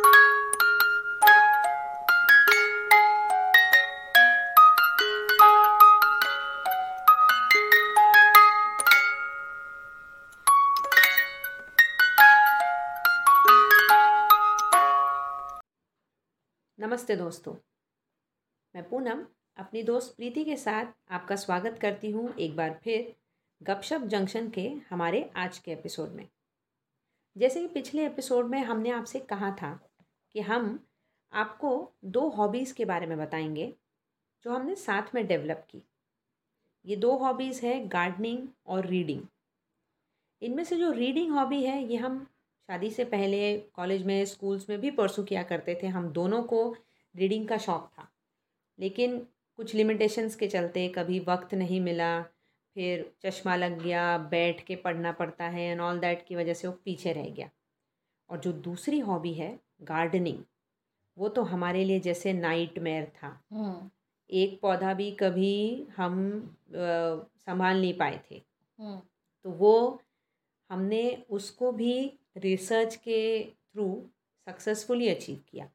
नमस्ते दोस्तों। मैं पूनम, अपनी दोस्त प्रीति के साथ आपका स्वागत करती हूँ एक बार फिर गपशप जंक्शन के हमारे आज के एपिसोड में। जैसे कि पिछले एपिसोड में हमने आपसे कहा था कि हम आपको दो हॉबीज़ के बारे में बताएँगे, जो हमने साथ में डेवलप की। ये दो हॉबीज़ है गार्डनिंग और रीडिंग इनमें से जो रीडिंग हॉबी है, ये हम शादी से पहले कॉलेज में स्कूल्स में भी परसू किया करते थे। हम दोनों को रीडिंग का शौक़ था। लेकिन कुछ लिमिटेशंस के चलते कभी वक्त नहीं मिला, फिर चश्मा लग गया, बैठ के पढ़ना पड़ता है एंड ऑल दैट की वजह से वो पीछे रह गया। और जो दूसरी हॉबी है गार्डनिंग वो तो हमारे लिए जैसे नाइट मेयर था। हम्म। एक पौधा भी कभी हम संभाल नहीं पाए थे। हम्म। तो वो हमने उसको भी रिसर्च के थ्रू सक्सेसफुली अचीव किया।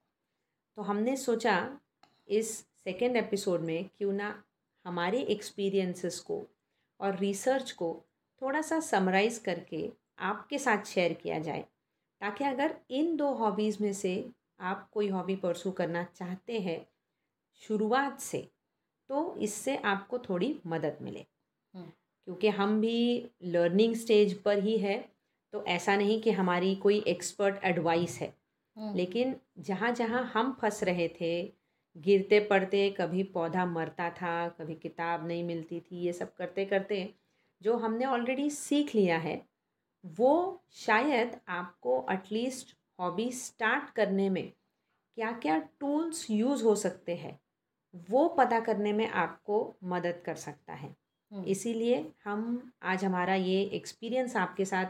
तो हमने सोचा इस सेकेंड एपिसोड में क्यों ना हमारे एक्सपीरियंसेस को और रिसर्च को थोड़ा सा समराइज़ करके आपके साथ शेयर किया जाए। ताकि अगर इन दो हॉबीज़ में से आप कोई हॉबी परसू करना चाहते हैं शुरुआत से तो इससे आपको थोड़ी मदद मिले। हम्म। क्योंकि हम भी लर्निंग स्टेज पर ही है तो ऐसा नहीं कि हमारी कोई एक्सपर्ट एडवाइस है। हम्म, लेकिन जहाँ जहाँ हम फंस रहे थे गिरते पड़ते कभी पौधा मरता था कभी किताब नहीं मिलती थी ये सब करते करते जो हमने ऑलरेडी सीख लिया है वो शायद आपको एटलीस्ट हॉबी स्टार्ट करने में क्या क्या टूल्स यूज़ हो सकते हैं वो पता करने में आपको मदद कर सकता है। हम्म, इसीलिए हम आज हमारा ये एक्सपीरियंस आपके साथ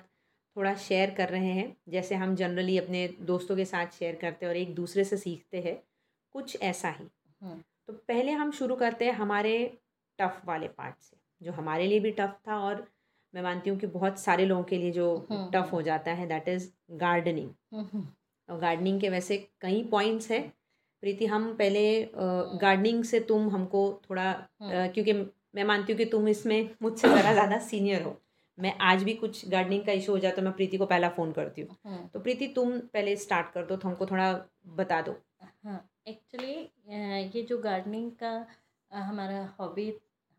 थोड़ा शेयर कर रहे हैं। जैसे हम जनरली अपने दोस्तों के साथ शेयर करते हैं और एक दूसरे से सीखते हैं कुछ ऐसा ही। हम्म, तो पहले हम शुरू करते हैं हमारे टफ़ वाले पार्ट से जो हमारे लिए भी टफ़ था और मैं मानती हूँ कि बहुत सारे लोगों के लिए जो हम्म, टफ़ हो जाता है that is gardening hmm, hmm, और गार्डनिंग के वैसे कई पॉइंट्स हैं। प्रीति हम पहले गार्डनिंग से तुम हमको थोड़ा हम्म। क्योंकि मैं मानती हूँ कि तुम इसमें मुझसे ज़रा ज़्यादा सीनियर हो। मैं आज भी कुछ गार्डनिंग का इशू हो जाता है मैं प्रीति को पहला फ़ोन करती हूँ। हम्म, तो प्रीति तुम पहले स्टार्ट कर दो तो हमको थोड़ा बता दो। हाँ एक्चुअली ये जो गार्डनिंग का हमारा हॉबी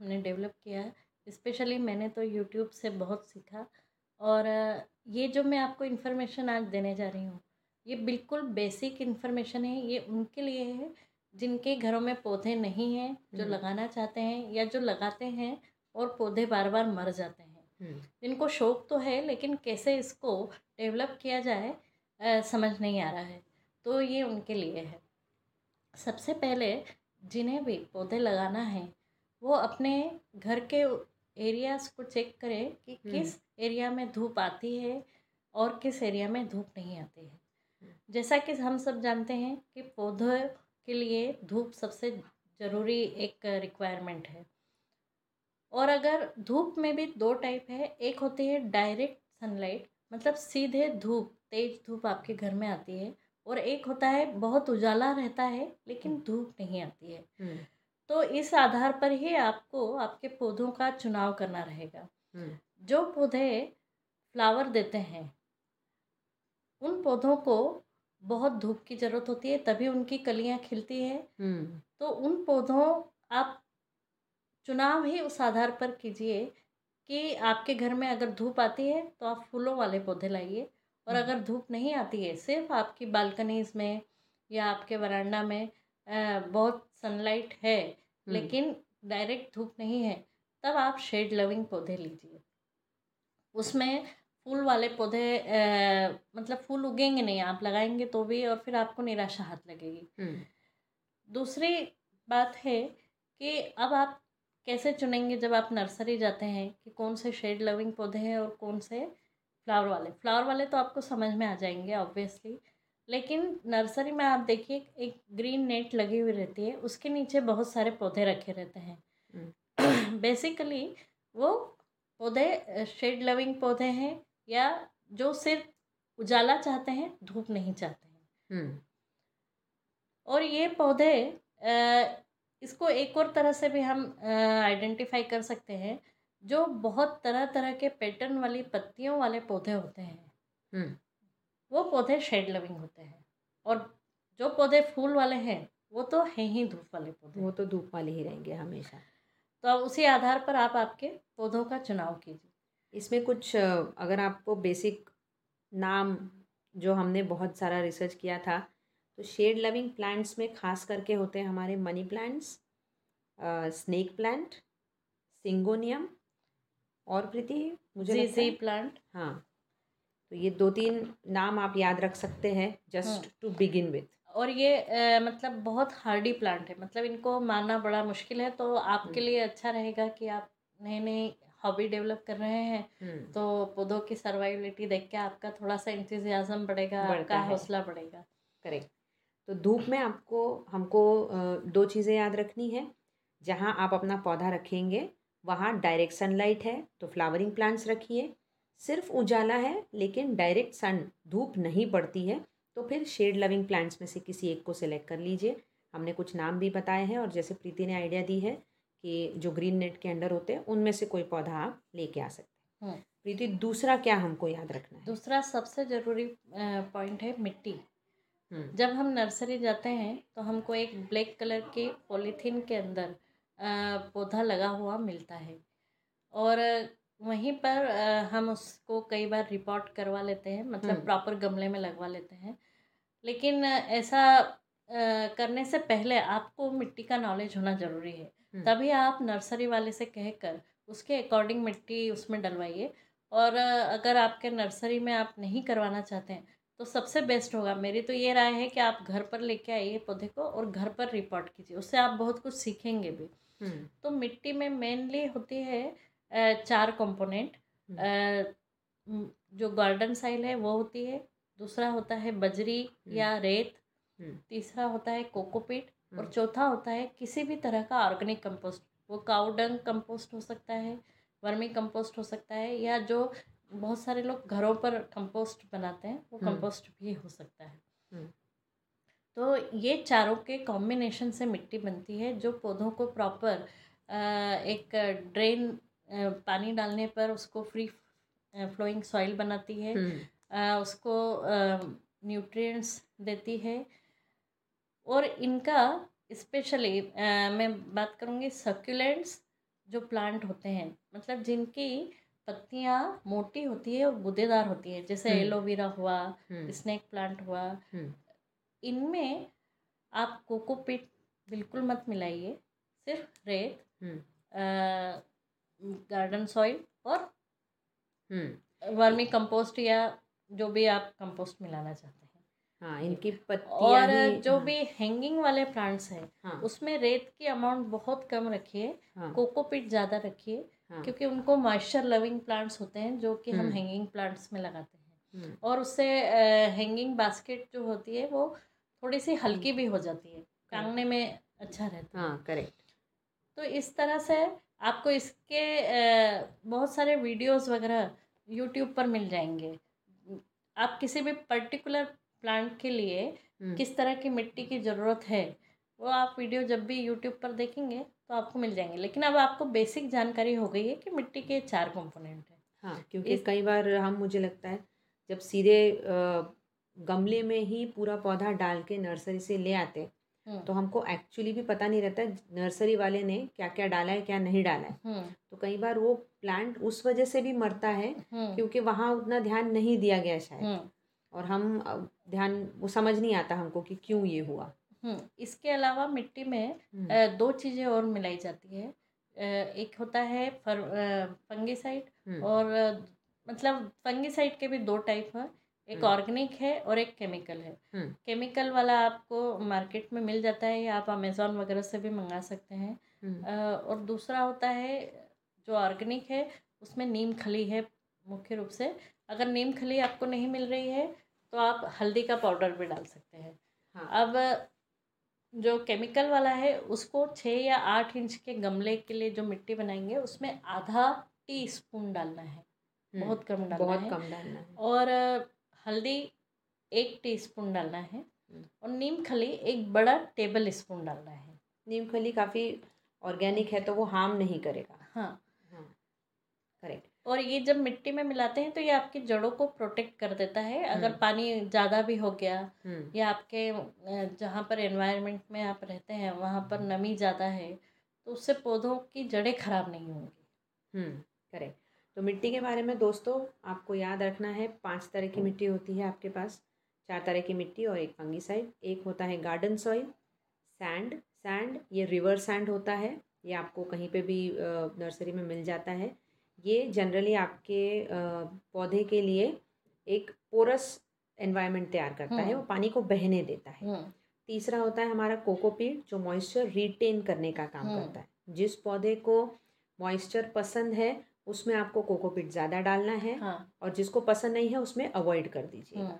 हमने डेवलप किया है स्पेशली मैंने तो यूट्यूब से बहुत सीखा और ये जो मैं आपको इन्फॉर्मेशन आज देने जा रही हूँ ये बिल्कुल बेसिक इन्फॉर्मेशन है ये उनके लिए है जिनके घरों में पौधे नहीं हैं जो हम्म। लगाना चाहते हैं या जो लगाते हैं और पौधे बार बार मर जाते हैं। हम्म, जिनको शौक तो है लेकिन कैसे इसको डेवलप किया जाए अ, समझ नहीं आ रहा है तो ये उनके लिए है। सबसे पहले जिन्हें भी पौधे लगाना है वो अपने घर के एरियाज़ को चेक करें कि हम्म। किस एरिया में धूप आती है और किस एरिया में धूप नहीं आती है। हम्म। जैसा कि हम सब जानते हैं कि पौधों के लिए धूप सबसे ज़रूरी एक रिक्वायरमेंट है। और अगर धूप में भी दो टाइप है एक होती है डायरेक्ट सनलाइट मतलब सीधे धूप तेज धूप आपके घर में आती है और एक होता है बहुत उजाला रहता है लेकिन धूप नहीं आती है। हम्म, तो इस आधार पर ही आपको आपके पौधों का चुनाव करना रहेगा। जो पौधे फ्लावर देते हैं उन पौधों को बहुत धूप की ज़रूरत होती है तभी उनकी कलियाँ खिलती है। तो उन पौधों आप चुनाव ही उस आधार पर कीजिए कि आपके घर में अगर धूप आती है तो आप फूलों वाले पौधे लाइए। और। अगर धूप नहीं आती है सिर्फ़ आपकी बालकनीज में या आपके वरांडा में बहुत सनलाइट है हम्म। लेकिन डायरेक्ट धूप नहीं है तब आप शेड लविंग पौधे लीजिए। उसमें फूल वाले पौधे मतलब फूल उगेंगे नहीं आप लगाएँगे तो भी और फिर आपको निराशा हाथ लगेगी। हम्म, दूसरी बात है कि अब आप कैसे चुनेंगे जब आप नर्सरी जाते हैं कि कौन से शेड लविंग पौधे हैं और कौन से फ्लावर वाले? फ्लावर वाले तो आपको समझ में आ जाएँगे ऑब्वियसली लेकिन नर्सरी में आप देखिए एक ग्रीन नेट लगी हुई रहती है उसके नीचे बहुत सारे पौधे रखे रहते हैं। बेसिकली वो पौधे शेड लविंग पौधे हैं या जो सिर्फ़ उजाला चाहते हैं धूप नहीं चाहते हैं। हम्म। और ये पौधे इसको एक और तरह से भी हम आइडेंटिफाई कर सकते हैं जो बहुत तरह तरह के पैटर्न वाली पत्तियों वाले पौधे होते हैं। हम्म। वो पौधे शेड लविंग होते हैं। और जो पौधे फूल वाले हैं वो तो हैं ही धूप वाले पौधे। वो तो धूप वाले ही रहेंगे हमेशा। तो अब उसी आधार पर आप आपके पौधों का चुनाव कीजिए। इसमें कुछ अगर आपको बेसिक नाम जो हमने बहुत सारा रिसर्च किया था तो शेड लविंग प्लांट्स में खास करके होते हैं हमारे money plants snake plant syngonium और प्रीति मुझे जी जी प्लांट हाँ। तो ये दो तीन नाम आप याद रख सकते हैं just hmm. To begin with और ये अ, मतलब बहुत हार्डी प्लांट है मतलब इनको मारना बड़ा मुश्किल है तो आपके हम्म। लिए अच्छा रहेगा कि आप नए नए हॉबी डेवलप कर रहे हैं तो पौधों की सर्वाइवलिटी देख के आपका थोड़ा सा इंतजियाज़म बढ़ेगा आपका हौसला बढ़ेगा। करेक्ट तो धूप में आपको हमको दो चीज़ें याद रखनी है। जहाँ आप अपना पौधा रखेंगे वहाँ डायरेक्ट सनलाइट है तो फ्लावरिंग प्लांट्स रखिए। सिर्फ़ उजाला है लेकिन डायरेक्ट सन धूप नहीं पड़ती है तो फिर शेड लविंग प्लांट्स में से किसी एक को सिलेक्ट कर लीजिए। हमने कुछ नाम भी बताए हैं और जैसे प्रीति ने आइडिया दी है कि जो ग्रीन नेट के अंडर होते हैं उनमें से कोई पौधा आप लेके आ सकते हैं। हम्म। प्रीति दूसरा क्या हमको याद रखना है? दूसरा सबसे ज़रूरी पॉइंट है मिट्टी। हम्म, जब हम नर्सरी जाते हैं तो हमको एक ब्लैक कलर के पॉलीथीन के अंदर पौधा लगा हुआ मिलता है। और वहीं पर अ, हम उसको कई बार रिपोर्ट करवा लेते हैं मतलब हम्म। प्रॉपर गमले में लगवा लेते हैं। लेकिन ऐसा अ, करने से पहले आपको मिट्टी का नॉलेज होना ज़रूरी है। हम्म। तभी आप नर्सरी वाले से कहकर उसके अकॉर्डिंग मिट्टी उसमें डलवाइए। और अ, अगर आपके नर्सरी में आप नहीं करवाना चाहते हैं तो सबसे बेस्ट होगा। मेरी तो ये राय है कि आप घर पर लेके आइए पौधे को और घर पर रिपोर्ट कीजिए। उससे आप बहुत कुछ सीखेंगे भी। हम्म, तो मिट्टी में मेनली होती है चार कंपोनेंट जो गार्डन साइल है वो होती है दूसरा होता है बजरी या रेत हम्म, तीसरा होता है कोकोपीट और हम्म। चौथा होता है किसी भी तरह का ऑर्गेनिक कंपोस्ट वो काउडंग कंपोस्ट हो सकता है वर्मी कंपोस्ट हो सकता है या जो बहुत सारे लोग घरों पर कंपोस्ट बनाते हैं वो हम्म। कंपोस्ट भी हो सकता है हम्म। तो ये चारों के कॉम्बिनेशन से मिट्टी बनती है जो पौधों को प्रॉपर एक ड्रेन पानी डालने पर उसको फ्री फ्लोइंग सॉइल बनाती है। हम्म, उसको न्यूट्रिएंट्स देती है। और इनका स्पेशली मैं बात करूँगी सक्यूलेंट्स जो प्लांट होते हैं। मतलब जिनकी पत्तियाँ मोटी होती है और गुदेदार होती है। जैसे हम्म। एलोवेरा हुआ हम्म, स्नेक प्लांट हुआ। हम्म, इनमें आप कोकोपीट बिल्कुल मत मिलाइए। सिर्फ़ रेत हम्म, गार्डन सॉइल और हम्म। वर्मी कंपोस्ट या जो भी आप कंपोस्ट मिलाना चाहते हैं। हाँ इनकी और जो हाँ, भी हैंगिंग वाले प्लांट्स हैं हाँ। उसमें रेत की अमाउंट बहुत कम रखिए हाँ। कोकोपीट ज़्यादा रखिए हाँ। क्योंकि उनको मॉइस्चर लविंग प्लांट्स होते हैं जो कि हम हम्म। हैंगिंग प्लांट्स में लगाते हैं। हम्म, और उससे हैंगिंग बास्केट जो होती है वो थोड़ी सी हल्की भी हो जाती है टांगने में अच्छा रहता है। हाँ करेक्ट तो इस तरह से आपको इसके बहुत सारे वीडियोस वगैरह यूट्यूब पर मिल जाएँगे। आप किसी भी पर्टिकुलर प्लांट के लिए किस तरह की मिट्टी की ज़रूरत है वो आप वीडियो जब भी यूट्यूब पर देखेंगे तो आपको मिल जाएँगे। लेकिन अब आपको बेसिक जानकारी हो गई है कि मिट्टी के चार कंपोनेंट हैं। हाँ क्योंकि इस- कई बार हम मुझे लगता है जब सीधे गमले में ही पूरा पौधा डाल के नर्सरी से ले आते हम्म, तो हमको एक्चुअली भी पता नहीं रहता नर्सरी वाले ने क्या क्या डाला है क्या नहीं डाला है। हम्म, तो कई बार वो प्लांट उस वजह से भी मरता है हम्म, क्योंकि वहाँ उतना ध्यान नहीं दिया गया शायद। हम्म, और हम ध्यान वो समझ नहीं आता हमको कि क्यों ये हुआ। हम्म। इसके अलावा मिट्टी में हम्म, दो चीज़ें और मिलाई जाती है। एक होता है फर फंगिसाइड हम्म, और मतलब फंगिसाइड के भी दो टाइप है। एक हम्म। ऑर्गेनिक है और एक केमिकल है। हम्म। केमिकल वाला आपको मार्केट में मिल जाता है या आप अमेज़ोन वगैरह से भी मंगा सकते हैं। हम्म, और दूसरा होता है जो ऑर्गेनिक है उसमें नीम खली है मुख्य रूप से। अगर नीम खली आपको नहीं मिल रही है तो आप हल्दी का पाउडर भी डाल सकते हैं। हाँ। अब जो केमिकल वाला है उसको छः या आठ इंच के गमले के लिए जो मिट्टी बनाएँगे उसमें आधा टी स्पून डालना है। बहुत कम डालना बहुत है। कम डालना है। और हल्दी एक टीस्पून डालना है और नीम खली एक बड़ा टेबल स्पून डालना है। नीम खली काफ़ी ऑर्गेनिक है तो वो हार्म नहीं करेगा। हाँ। हाँ। करेक्ट और ये जब मिट्टी में मिलाते हैं तो ये आपकी जड़ों को प्रोटेक्ट कर देता है। अगर हम्म। पानी ज़्यादा भी हो गया हम्म। या आपके जहाँ पर एनवायरनमेंट में आप रहते हैं वहाँ पर नमी ज़्यादा है तो उससे पौधों की जड़ें खराब नहीं होंगी। हम्म। करेक्ट तो मिट्टी के बारे में दोस्तों आपको याद रखना है पाँच तरह की मिट्टी होती है आपके पास। चार तरह की मिट्टी और एक फंगीसाइड। एक होता है गार्डन सॉइल सैंड। सैंड ये रिवर सैंड होता है ये आपको कहीं पे भी नर्सरी में मिल जाता है। ये जनरली आपके पौधे के लिए एक पोरस एनवायरनमेंट तैयार करता है हम्म। वो पानी को बहने देता है। हम्म। तीसरा होता है हमारा कोकोपीट जो मॉइस्चर रिटेन करने का काम हम्म। करता है। जिस पौधे को मॉइस्चर पसंद है उसमें आपको कोकोपीट ज़्यादा डालना है हाँ। और जिसको पसंद नहीं है उसमें अवॉइड कर दीजिए हम्म।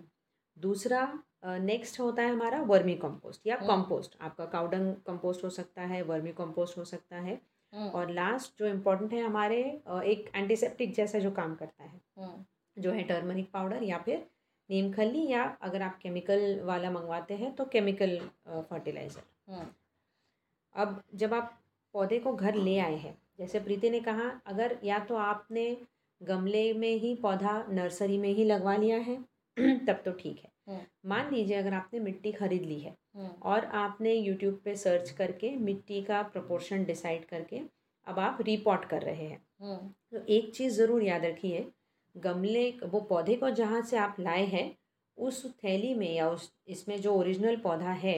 दूसरा नेक्स्ट होता है हमारा वर्मी कंपोस्ट या हम्म। कंपोस्ट। आपका काउडंग कंपोस्ट हो सकता है वर्मी कंपोस्ट हो सकता है। हम्म। और लास्ट जो इम्पोर्टेंट है हमारे एक एंटीसेप्टिक जैसा जो काम करता है जो है टर्मरिक पाउडर या फिर नीम खली या अगर आप केमिकल वाला मंगवाते हैं तो केमिकल फर्टिलाइज़र अब जब आप पौधे को घर ले आए हैं जैसे प्रीति ने कहा अगर या तो आपने गमले में ही पौधा नर्सरी में ही लगवा लिया है तब तो ठीक है। हम्म। मान लीजिए अगर आपने मिट्टी खरीद ली है हम्म। और आपने यूट्यूब पे सर्च करके मिट्टी का प्रोपोर्शन डिसाइड करके अब आप रिपोर्ट कर रहे हैं। हम्म। तो एक चीज़ ज़रूर याद रखिए गमले वो पौधे को जहाँ से आप लाए हैं उस थैली में या उस इसमें जो ओरिजिनल पौधा है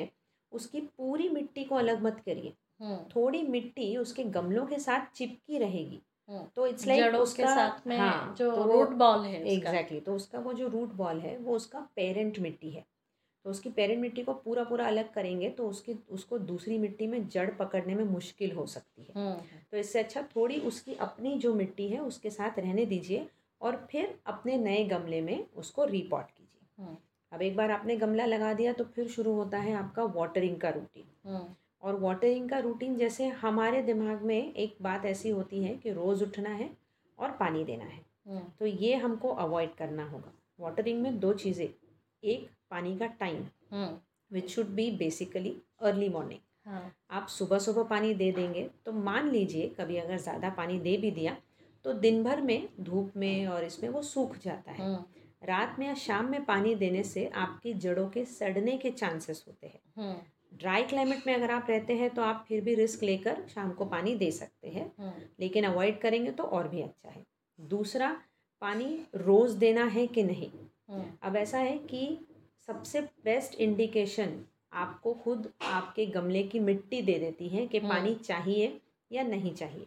उसकी पूरी मिट्टी को अलग मत करिए। थोड़ी मिट्टी उसके गमलों के साथ चिपकी रहेगी। हम्म। तो इट्स लाइक के उसका साथ में हाँ, जो तो रूट बॉल है उसका। एग्जैक्टली तो उसका वो जो रूट बॉल है वो उसका पेरेंट मिट्टी है। तो उसकी पेरेंट मिट्टी को पूरा पूरा अलग करेंगे तो उसकी उसको दूसरी मिट्टी में जड़ पकड़ने में मुश्किल हो सकती है। हम्म। तो इससे अच्छा थोड़ी उसकी अपनी जो मिट्टी है उसके साथ रहने दीजिए और फिर अपने नए गमले में उसको रीपॉट कीजिए। हम्म। अब एक बार आपने गमला लगा दिया तो फिर शुरू होता है आपका वाटरिंग का रूटीन हम्म। और वाटरिंग का रूटीन जैसे हमारे दिमाग में एक बात ऐसी होती है कि रोज़ उठना है और पानी देना है। हम्म। तो ये हमको अवॉइड करना होगा। वाटरिंग में दो चीज़ें एक पानी का time which should be basically early morning आप सुबह सुबह पानी दे देंगे तो मान लीजिए कभी अगर ज़्यादा पानी दे भी दिया तो दिन भर में धूप में और इसमें वो सूख जाता है। हम्म। रात में या शाम में पानी देने से आपकी जड़ों के सड़ने के चांसेस होते हैं। हम्म। ड्राई क्लाइमेट में अगर आप रहते हैं तो आप फिर भी रिस्क लेकर शाम को पानी दे सकते हैं। हम्म। लेकिन अवॉइड करेंगे तो और भी अच्छा है। दूसरा पानी रोज़ देना है कि नहीं? हम्म। अब ऐसा है कि सबसे बेस्ट इंडिकेशन आपको खुद आपके गमले की मिट्टी दे देती है कि हम्म। पानी चाहिए या नहीं चाहिए।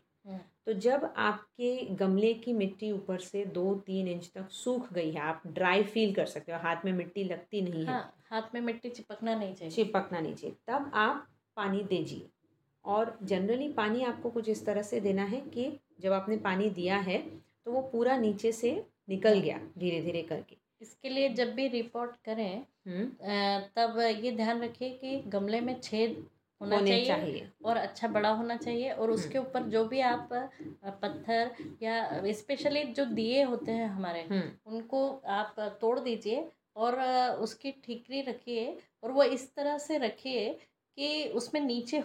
तो जब आपके गमले की मिट्टी ऊपर से दो तीन इंच तक सूख गई है आप ड्राई फील कर सकते हो हाथ में मिट्टी लगती नहीं है। हाँ हाथ में मिट्टी चिपकना नहीं चाहिए। चिपकना नहीं चाहिए। तब आप पानी दीजिए। और जनरली पानी आपको कुछ इस तरह से देना है कि जब आपने पानी दिया है तो वो पूरा नीचे से निकल गया धीरे धीरे करके। इसके लिए जब भी रिपोर्ट करें हम्म। तब ये ध्यान रखिए कि गमले में छेद होना चाहिए, चाहिए। और अच्छा बड़ा होना चाहिए और उसके ऊपर जो भी आप पत्थर या स्पेशली जो दिए होते हैं हमारे हम्म। उनको आप तोड़ दीजिए और उसकी ठीकरी रखिए और वो इस तरह से रखिए कि उसमें नीचे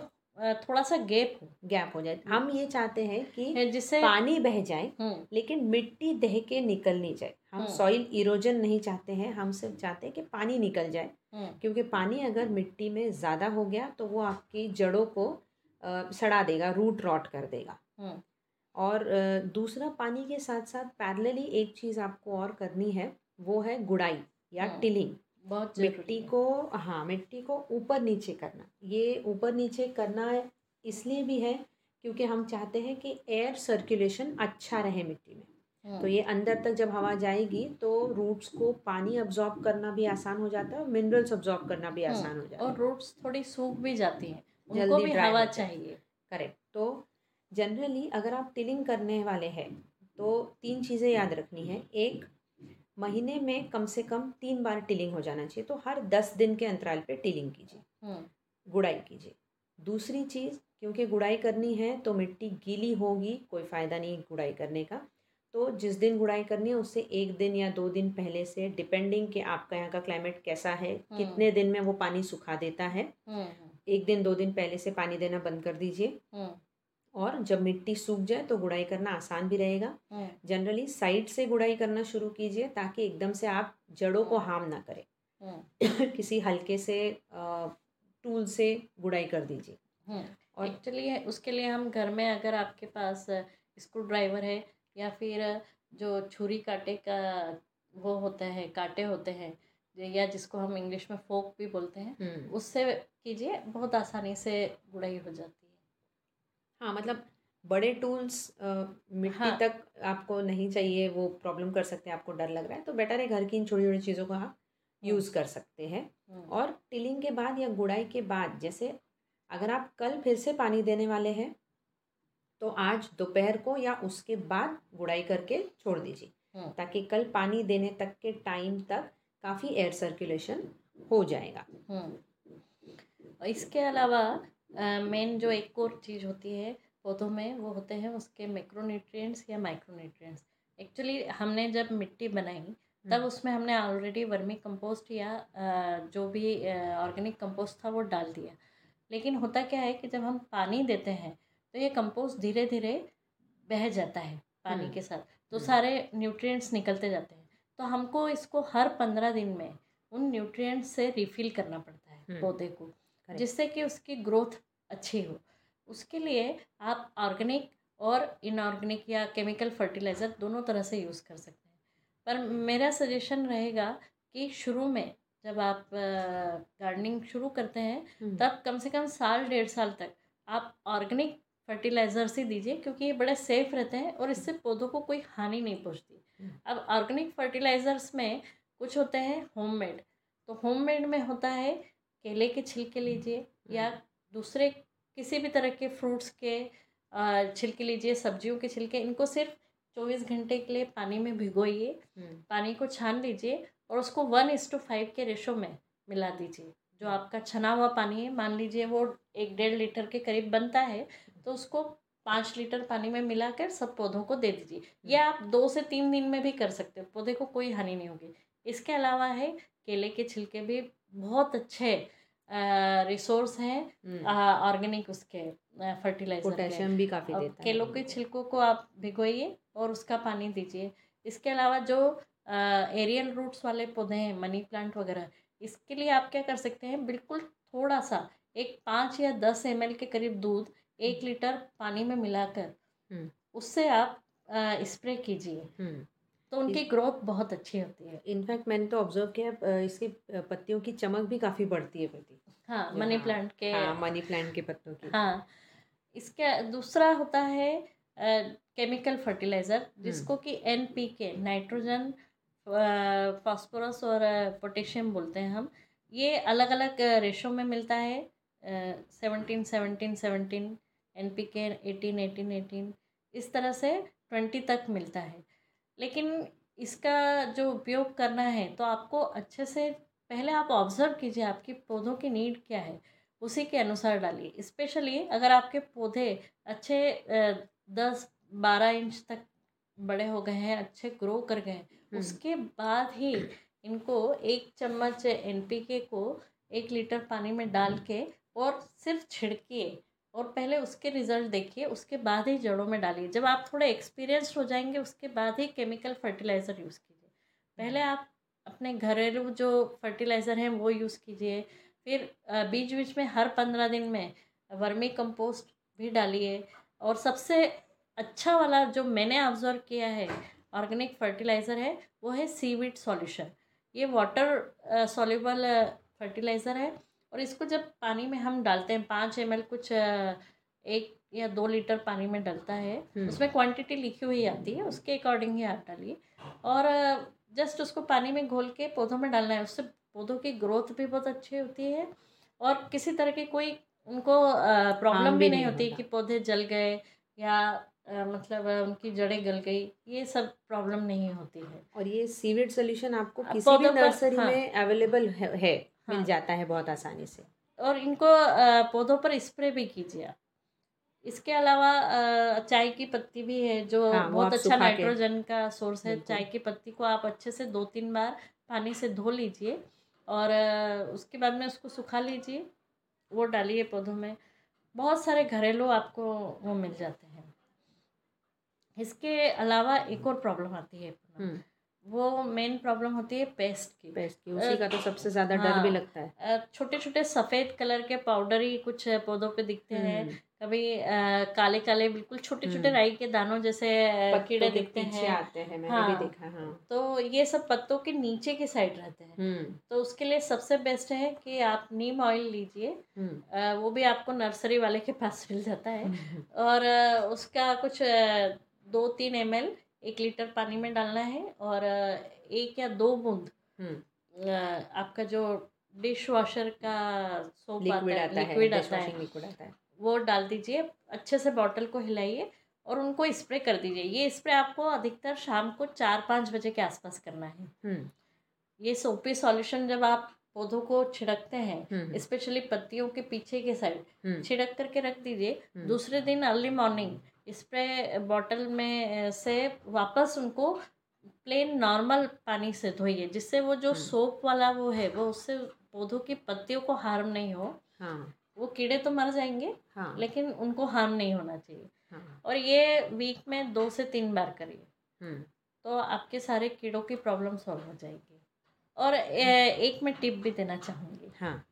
थोड़ा सा गैप हो गैप हो जाए। हम ये चाहते हैं कि जिससे पानी बह जाए हम्म। लेकिन मिट्टी दह के निकल नहीं जाए। हम हम्म। सॉइल इरोजन नहीं चाहते हैं हम सिर्फ़ चाहते हैं कि पानी निकल जाए। हम्म। क्योंकि पानी अगर मिट्टी में ज़्यादा हो गया तो वो आपकी जड़ों को सड़ा देगा रूट रॉट कर देगा। हम्म। और दूसरा पानी के साथ साथ पैरेलली एक चीज़ आपको और करनी है वो है गुड़ाई या हम्म, टिलिंग बहुत मिट्टी को हाँ मिट्टी को ऊपर नीचे करना। ये ऊपर नीचे करना इसलिए भी है क्योंकि हम चाहते हैं कि एयर सर्कुलेशन अच्छा रहे मिट्टी में। हम्म, तो ये अंदर तक जब हवा जाएगी तो रूट्स को पानी अब्जॉर्ब करना भी आसान हो जाता है और मिनरल्स अब्जॉर्ब करना भी हम्म, आसान हो जाता है और है। रूट्स थोड़ी सूख भी जाती हैं उनको भी हवा हो। चाहिए। करेक्ट तो जनरली अगर आप टिलिंग करने वाले हैं तो तीन चीज़ें याद रखनी है। एक महीने में कम से कम तीन बार टिलिंग हो जाना चाहिए तो हर दस दिन के अंतराल पे टिलिंग कीजिए। हम्म गुड़ाई कीजिए। दूसरी चीज़ क्योंकि गुड़ाई करनी है तो मिट्टी गीली होगी कोई फ़ायदा नहीं गुड़ाई करने का। तो जिस दिन गुड़ाई करनी है उससे एक दिन या दो दिन पहले से डिपेंडिंग कि आपका यहाँ का क्लाइमेट कैसा है हम्म। कितने दिन में वो पानी सुखा देता है हम्म हम्म, एक दिन दो दिन पहले से पानी देना बंद कर दीजिए। और जब मिट्टी सूख जाए तो गुड़ाई करना आसान भी रहेगा। जनरली साइड से गुड़ाई करना शुरू कीजिए ताकि एकदम से आप जड़ों को हार्म ना करें। किसी हल्के से टूल से गुड़ाई कर दीजिए। और एक्चुअली उसके लिए हम घर में अगर आपके पास स्क्रू ड्राइवर है या फिर जो छुरी काटे का वो होता है कांटे होते हैं या जिसको हम इंग्लिश में फोक भी बोलते हैं हम्म, उससे कीजिए बहुत आसानी से गुड़ाई हो जाती है। हाँ मतलब बड़े टूल्स मिट्टी हाँ। तक आपको नहीं चाहिए वो प्रॉब्लम कर सकते हैं आपको डर लग रहा है तो बेटर है घर की इन छोटी छोटी चीज़ों को आप यूज़ कर सकते हैं। हम्म, और टिलिंग के बाद या गुड़ाई के बाद जैसे अगर आप कल फिर से पानी देने वाले हैं तो आज दोपहर को या उसके बाद गुड़ाई करके छोड़ दीजिए हम्म, ताकि कल पानी देने तक के टाइम तक काफ़ी एयर सर्कुलेशन हो जाएगा। हम्म। और इसके अलावा मेन जो एक और चीज़ होती है पौधों में वो होते हैं उसके मैक्रोन्यूट्रिएंट्स या माइक्रोन्यूट्रिएंट्स एक्चुअली हमने जब मिट्टी बनाई तब हम्म, उसमें हमने ऑलरेडी वर्मी कंपोस्ट या जो भी ऑर्गेनिक कंपोस्ट था वो डाल दिया। लेकिन होता क्या है कि जब हम पानी देते हैं तो ये कंपोस्ट धीरे धीरे बह जाता है पानी हम्म, के साथ। तो हम्म। सारे न्यूट्रिएंट्स निकलते जाते हैं। तो हमको इसको हर पंद्रह दिन में उन न्यूट्रिएंट्स से रिफिल करना पड़ता है हम्म, पौधे को जिससे कि उसकी ग्रोथ अच्छी हो। उसके लिए आप ऑर्गेनिक और इनऑर्गेनिक या केमिकल फर्टिलाइज़र दोनों तरह से यूज़ कर सकते हैं। पर मेरा सजेशन रहेगा कि शुरू में जब आप गार्डनिंग शुरू करते हैं तब कम से कम साल डेढ़ साल तक आप ऑर्गेनिक फर्टिलाइज़र्स ही दीजिए क्योंकि ये बड़े सेफ़ रहते हैं और इससे पौधों को कोई हानि नहीं पहुँचती। हम्म। अब ऑर्गेनिक फर्टिलाइज़र्स में कुछ होते हैं होममेड तो होममेड में होता है केले के छिलके लीजिए या दूसरे किसी भी तरह के फ्रूट्स के छिलके लीजिए सब्जियों के छिलके इनको सिर्फ़ चौबीस घंटे के लिए पानी में भिगोइए हम्म, पानी को छान लीजिए और उसको वन इस टू फाइव के रेशो में मिला दीजिए। जो आपका छना हुआ पानी है मान लीजिए वो एक डेढ़ लीटर के करीब बनता है तो उसको पाँच लीटर पानी में मिलाकर सब पौधों को दे दीजिए। ये आप दो से तीन दिन में भी कर सकते हो पौधे को कोई हानि नहीं होगी। इसके अलावा है केले के छिलके भी बहुत अच्छे रिसोर्स हैं हम्म, ऑर्गेनिक उसके फर्टिलाइज़र पोटेशियम भी काफ़ी देता है। केलों के छिलकों को आप भिगोइए और उसका पानी दीजिए। इसके अलावा जो एरियल रूट्स वाले पौधे हैं मनी प्लांट वगैरह इसके लिए आप क्या कर सकते हैं बिल्कुल थोड़ा सा एक पाँच या दस एम के करीब दूध एक लीटर पानी में मिलाकर हम्म। उससे आप स्प्रे कीजिए। हम्म। तो उनकी ग्रोथ बहुत अच्छी होती है। इनफैक्ट मैंने तो ऑब्ज़र्व किया इसकी पत्तियों की चमक भी काफ़ी बढ़ती है प्रति हाँ मनी। प्लांट के हाँ मनी प्लांट के पत्तों की। हाँ। इसका दूसरा होता है केमिकल फर्टिलाइज़र जिसको कि N P K nitrogen phosphorus और पोटेशियम बोलते हैं हम। ये अलग अलग रेशो में मिलता है seventeen seventeen seventeen N P K eighteen eighteen eighteen इस तरह से ट्वेंटी तक मिलता है। लेकिन इसका जो उपयोग करना है तो आपको अच्छे से पहले आप ऑब्ज़र्व कीजिए आपकी पौधों की नीड क्या है। उसी के अनुसार डालिए। स्पेशली अगर आपके पौधे अच्छे दस बारह इंच तक बड़े हो गए हैं अच्छे ग्रो कर गए हैं हम्म, उसके बाद ही इनको एक चम्मच एनपीके को एक लीटर पानी में डाल के और सिर्फ़ छिड़किए। और पहले उसके रिज़ल्ट देखिए, उसके बाद ही जड़ों में डालिए। जब आप थोड़े एक्सपीरियंस्ड हो जाएँगे, उसके बाद ही केमिकल फर्टिलाइज़र यूज़ कीजिए। पहले आप अपने घरेलू जो फर्टिलाइज़र हैं, वो यूज़ कीजिए। फिर बीच बीच में हर पंद्रह दिन में वर्मी कंपोस्ट भी डालिए। और सबसे अच्छा वाला जो मैंने ऑब्ज़र्व किया है ऑर्गेनिक फर्टिलाइज़र है, वो है सीवीड सॉल्यूशन ये वाटर सॉल्युबल फर्टिलाइज़र है। और इसको जब पानी में हम डालते हैं पाँच एम कुछ एक या दो लीटर पानी में डलता है हम्म। उसमें क्वांटिटी लिखी हुई आती है उसके अकॉर्डिंग ही आप डालिए और जस्ट उसको पानी में घोल के पौधों में डालना है उससे पौधों की ग्रोथ भी बहुत अच्छी होती है और किसी तरह की कोई उनको प्रॉब्लम भी भी नहीं होती कि पौधे जल गए या मतलब उनकी जड़ें गल गई ये सब प्रॉब्लम नहीं होती है और ये सीवेड सोल्यूशन आपको किसी भी नर्सरी हाँ। में अवेलेबल है, है मिल हाँ। जाता है बहुत आसानी से। और इनको पौधों पर स्प्रे भी कीजिए आप। इसके अलावा चाय की पत्ती भी है जो हाँ, बहुत अच्छा नाइट्रोजन का सोर्स है। चाय की पत्ती को आप अच्छे से दो तीन बार पानी से धो लीजिए और उसके बाद में उसको सुखा लीजिए। वो डालिए पौधों में। बहुत सारे घरेलू आपको वो मिल जाते हैं। इसके अलावा एक और प्रॉब्लम आती है। वो मेन प्रॉब्लम होती है पेस्ट की। पेस्ट की उसी का तो सबसे ज़्यादा डर हाँ। भी लगता है। छोटे छोटे सफ़ेद कलर के पाउडर ही कुछ पौधों पे दिखते हैं। हम्म, कभी अ, काले काले बिल्कुल छोटे छोटे हम्म। राई के दानों जैसे कीड़े दिखते हैं। आते हैं मैंने हाँ। भी देखा हाँ। तो ये सब पत्तों के नीचे के साइड रहते हैं। हम्म। तो उसके लिए सबसे बेस्ट है कि आप नीम ऑयल लीजिए। वो भी आपको नर्सरी वाले के पास मिल जाता है। और उसका कुछ दो तीन एम एक लीटर पानी में डालना है और एक या दो बूंद हम्म। आपका जो डिश वॉशर का सोप लिक्विड आता है लिक्विड आता है लिक्विड आता है। वो डाल दीजिए अच्छे से बॉटल को हिलाइए और उनको स्प्रे कर दीजिए। ये स्प्रे आपको अधिकतर शाम को चार पाँच बजे के आसपास करना है। हम्म। ये सोपी सॉल्यूशन जब आप पौधों को छिड़कते हैं हम्म स्पेशली पत्तियों के पीछे के साइड हम्म। छिड़क करके रख दीजिए। हम्म। दूसरे दिन अर्ली मॉर्निंग स्प्रे बॉटल में से वापस उनको प्लेन नॉर्मल पानी से धोइए जिससे वो जो हम्म। सोप वाला वो है वो उससे पौधों की पत्तियों को हार्म नहीं हो। हाँ। वो कीड़े तो मर जाएँगे हाँ। लेकिन उनको हार्म नहीं होना चाहिए। हाँ। और ये वीक में दो से तीन बार करिए। हम्म। तो आपके सारे कीड़ों की प्रॉब्लम सॉल्व हो जाएगी। और ए, एक मैं टिप भी देना चाहूँगी। हाँ।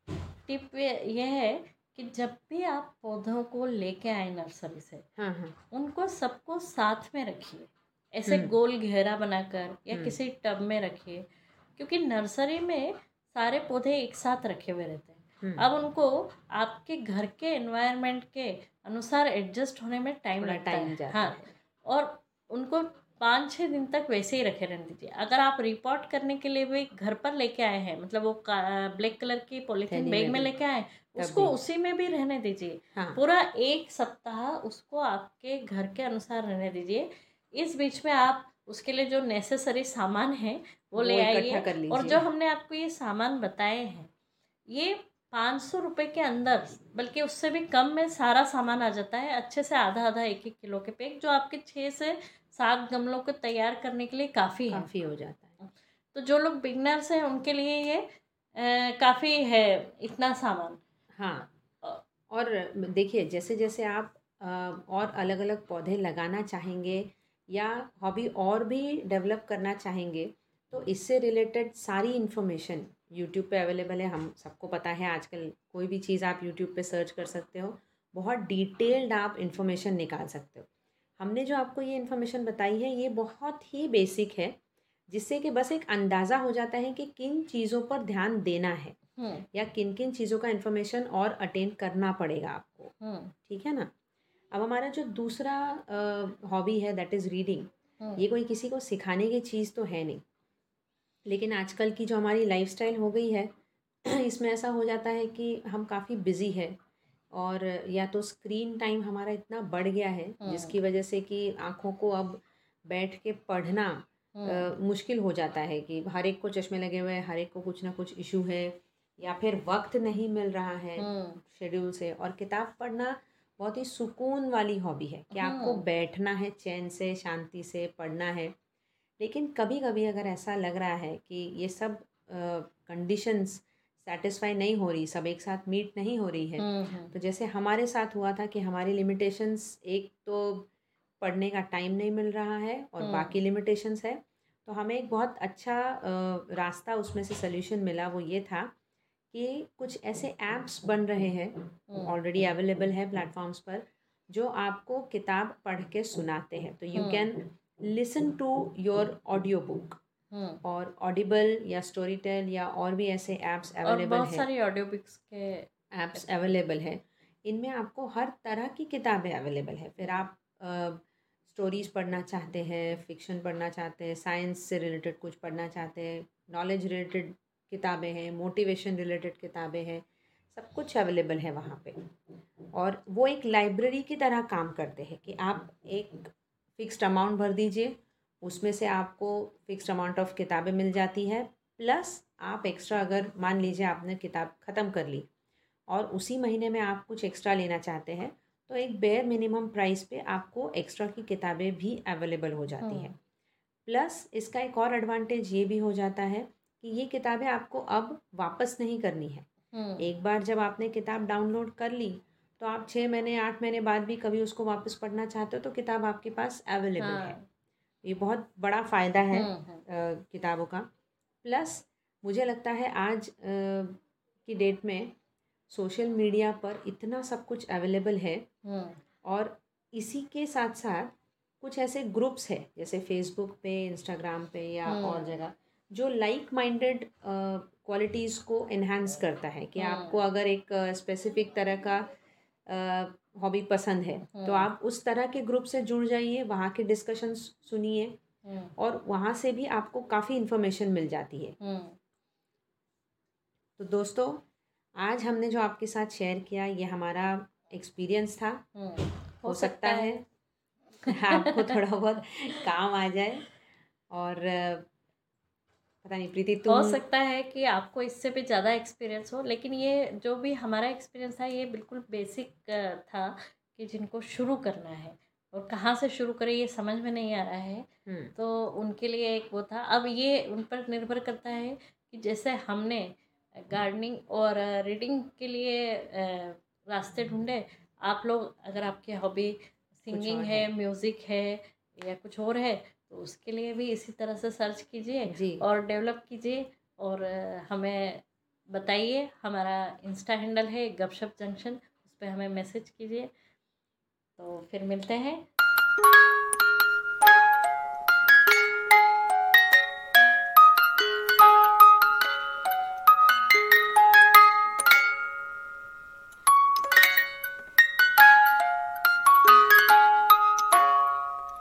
टिप यह है कि जब भी आप पौधों को लेके आए नर्सरी से हाँ हाँ। उनको सबको साथ में रखिए। ऐसे हम्म। गोल घेरा बनाकर या हम्म। किसी टब में रखिए क्योंकि नर्सरी में सारे पौधे एक साथ रखे हुए रहते हैं। हम्म, अब उनको आपके घर के एनवायरनमेंट के अनुसार एडजस्ट होने में टाइम लगता टाइम है हाँ। और उनको पाँच छः दिन तक वैसे ही रखे रहने दीजिए। अगर आप रिपोर्ट करने के लिए भी घर पर लेके आए हैं मतलब वो ब्लैक कलर की पॉलीथीन बैग में लेके आए उसको उसी में भी रहने दीजिए। हाँ। पूरा एक सप्ताह उसको आपके घर के अनुसार रहने दीजिए। इस बीच में आप उसके लिए जो नेसेसरी सामान है वो वो ले आइए और जो हमने आपको ये सामान बताए हैं ये पाँच सौ रुपये के अंदर बल्कि उससे भी कम में सारा सामान आ जाता है। अच्छे से आधा आधा एक एक किलो के पैक जो आपके छः से सात गमलों को तैयार करने के लिए काफ़ी काफ़ी हो जाता है। तो जो लोग बिगनर्स हैं उनके लिए ये काफ़ी है इतना सामान। हाँ। और देखिए जैसे जैसे आप और अलग अलग पौधे लगाना चाहेंगे या हॉबी और भी डेवलप करना चाहेंगे तो इससे रिलेटेड सारी इन्फॉर्मेशन यूट्यूब पे अवेलेबल है। हम सबको पता है आजकल कोई भी चीज़ आप यूट्यूब पे सर्च कर सकते हो। बहुत डिटेल्ड आप इन्फॉर्मेशन निकाल सकते हो। हमने जो आपको ये इन्फॉर्मेशन बताई है ये बहुत ही बेसिक है जिससे कि बस एक अंदाज़ा हो जाता है कि किन चीज़ों पर ध्यान देना है हम्म। या किन किन चीज़ों का इन्फॉर्मेशन और अटेंड करना पड़ेगा आपको। हम्म। ठीक है ना? अब हमारा जो दूसरा हॉबी है दैट इज़ रीडिंग ये कोई किसी को सिखाने की चीज़ तो है नहीं। लेकिन आजकल की जो हमारी लाइफस्टाइल हो गई है इसमें ऐसा हो जाता है कि हम काफ़ी बिज़ी है। और या तो स्क्रीन टाइम हमारा इतना बढ़ गया है हम्म। जिसकी वजह से कि आँखों को अब बैठ के पढ़ना हम्म अ, मुश्किल हो जाता है कि हर एक को चश्मे लगे हुए हैं हर एक को कुछ ना कुछ इशू है या फिर वक्त नहीं मिल रहा है हम्म शेड्यूल से और किताब पढ़ना बहुत ही सुकून वाली हॉबी है कि आपको हम्म। बैठना है चैन से शांति से पढ़ना है लेकिन कभी कभी अगर ऐसा लग रहा है कि ये सब कंडीशंस सेटिस्फाई नहीं हो रही सब एक साथ मीट नहीं हो रही है। हम्म तो जैसे हमारे साथ हुआ था कि हमारी लिमिटेशंस एक तो पढ़ने का टाइम नहीं मिल रहा है और हम्म। बाकी लिमिटेशंस है। तो हमें एक बहुत अच्छा रास्ता उसमें से सोल्यूशन मिला वो ये था कि कुछ ऐसे ऐप्स बन रहे हैं हम्म। ऑलरेडी अवेलेबल है प्लेटफॉर्म्स पर जो आपको किताब पढ़ के सुनाते हैं। तो you hmm. Can listen to your audio book hmm और ऑडिबल या स्टोरी टेल या और भी ऐसे ऐप्स अवेलेबल बहुत हैं। सारी ऑडियो बुक्स के ऐप्स अवेलेबल है। इनमें आपको हर तरह की किताबें अवेलेबल है। फिर आप स्टोरीज पढ़ना चाहते हैं फिक्शन पढ़ना चाहते हैं साइंस से रिलेटेड कुछ पढ़ना चाहते हैं नॉलेज रिलेटेड किताबें हैं मोटिवेशन रिलेटेड किताबें हैं सब कुछ अवेलेबल है वहाँ पे। और वो एक लाइब्रेरी की तरह काम करते हैं कि आप एक फ़िक्स्ड अमाउंट भर दीजिए उसमें से आपको फ़िक्स्ड अमाउंट ऑफ़ किताबें मिल जाती है प्लस आप एक्स्ट्रा अगर मान लीजिए आपने किताब ख़त्म कर ली और उसी महीने में आप कुछ एक्स्ट्रा लेना चाहते हैं तो एक बेयर मिनिमम प्राइस पे आपको एक्स्ट्रा की किताबें भी अवेलेबल हो जाती हैं। प्लस इसका एक और एडवांटेज ये भी हो जाता है कि ये किताबें आपको अब वापस नहीं करनी है। एक बार जब आपने किताब डाउनलोड कर ली तो आप छः महीने आठ महीने बाद भी कभी उसको वापस पढ़ना चाहते हो तो किताब आपके पास अवेलेबल हाँ। है। ये बहुत बड़ा फ़ायदा है किताबों का। प्लस मुझे लगता है आज की डेट में सोशल मीडिया पर इतना सब कुछ अवेलेबल है और इसी के साथ साथ कुछ ऐसे ग्रुप्स है जैसे फेसबुक पे इंस्टाग्राम पे या और जगह जो लाइक माइंडेड क्वालिटीज़ को इन्हांस करता है कि आपको अगर एक स्पेसिफिक तरह का हॉबी पसंद है तो आप उस तरह के ग्रुप से जुड़ जाइए वहाँ के डिस्कशन सुनिए और वहाँ से भी आपको काफ़ी इन्फॉर्मेशन मिल जाती है। तो दोस्तों आज हमने जो आपके साथ शेयर किया ये हमारा एक्सपीरियंस था। हो, हो सकता है। आपको थोड़ा बहुत काम आ जाए और पता नहीं प्रीति तुम हो सकता है कि आपको इससे भी ज़्यादा एक्सपीरियंस हो लेकिन ये जो भी हमारा एक्सपीरियंस था ये बिल्कुल बेसिक था कि जिनको शुरू करना है। और कहाँ से शुरू करें ये समझ में नहीं आ रहा है। हम्म। तो उनके लिए एक वो था। अब ये उन पर निर्भर करता है कि जैसे हमने गार्डनिंग और रीडिंग के लिए रास्ते ढूंढे आप लोग अगर आपकी हॉबी सिंगिंग है म्यूज़िक है या कुछ और है तो उसके लिए भी इसी तरह से सर्च कीजिए और डेवलप कीजिए और हमें बताइए। हमारा इंस्टा हैंडल है गपशप जंक्शन उस पर हमें मैसेज कीजिए। तो फिर मिलते हैं।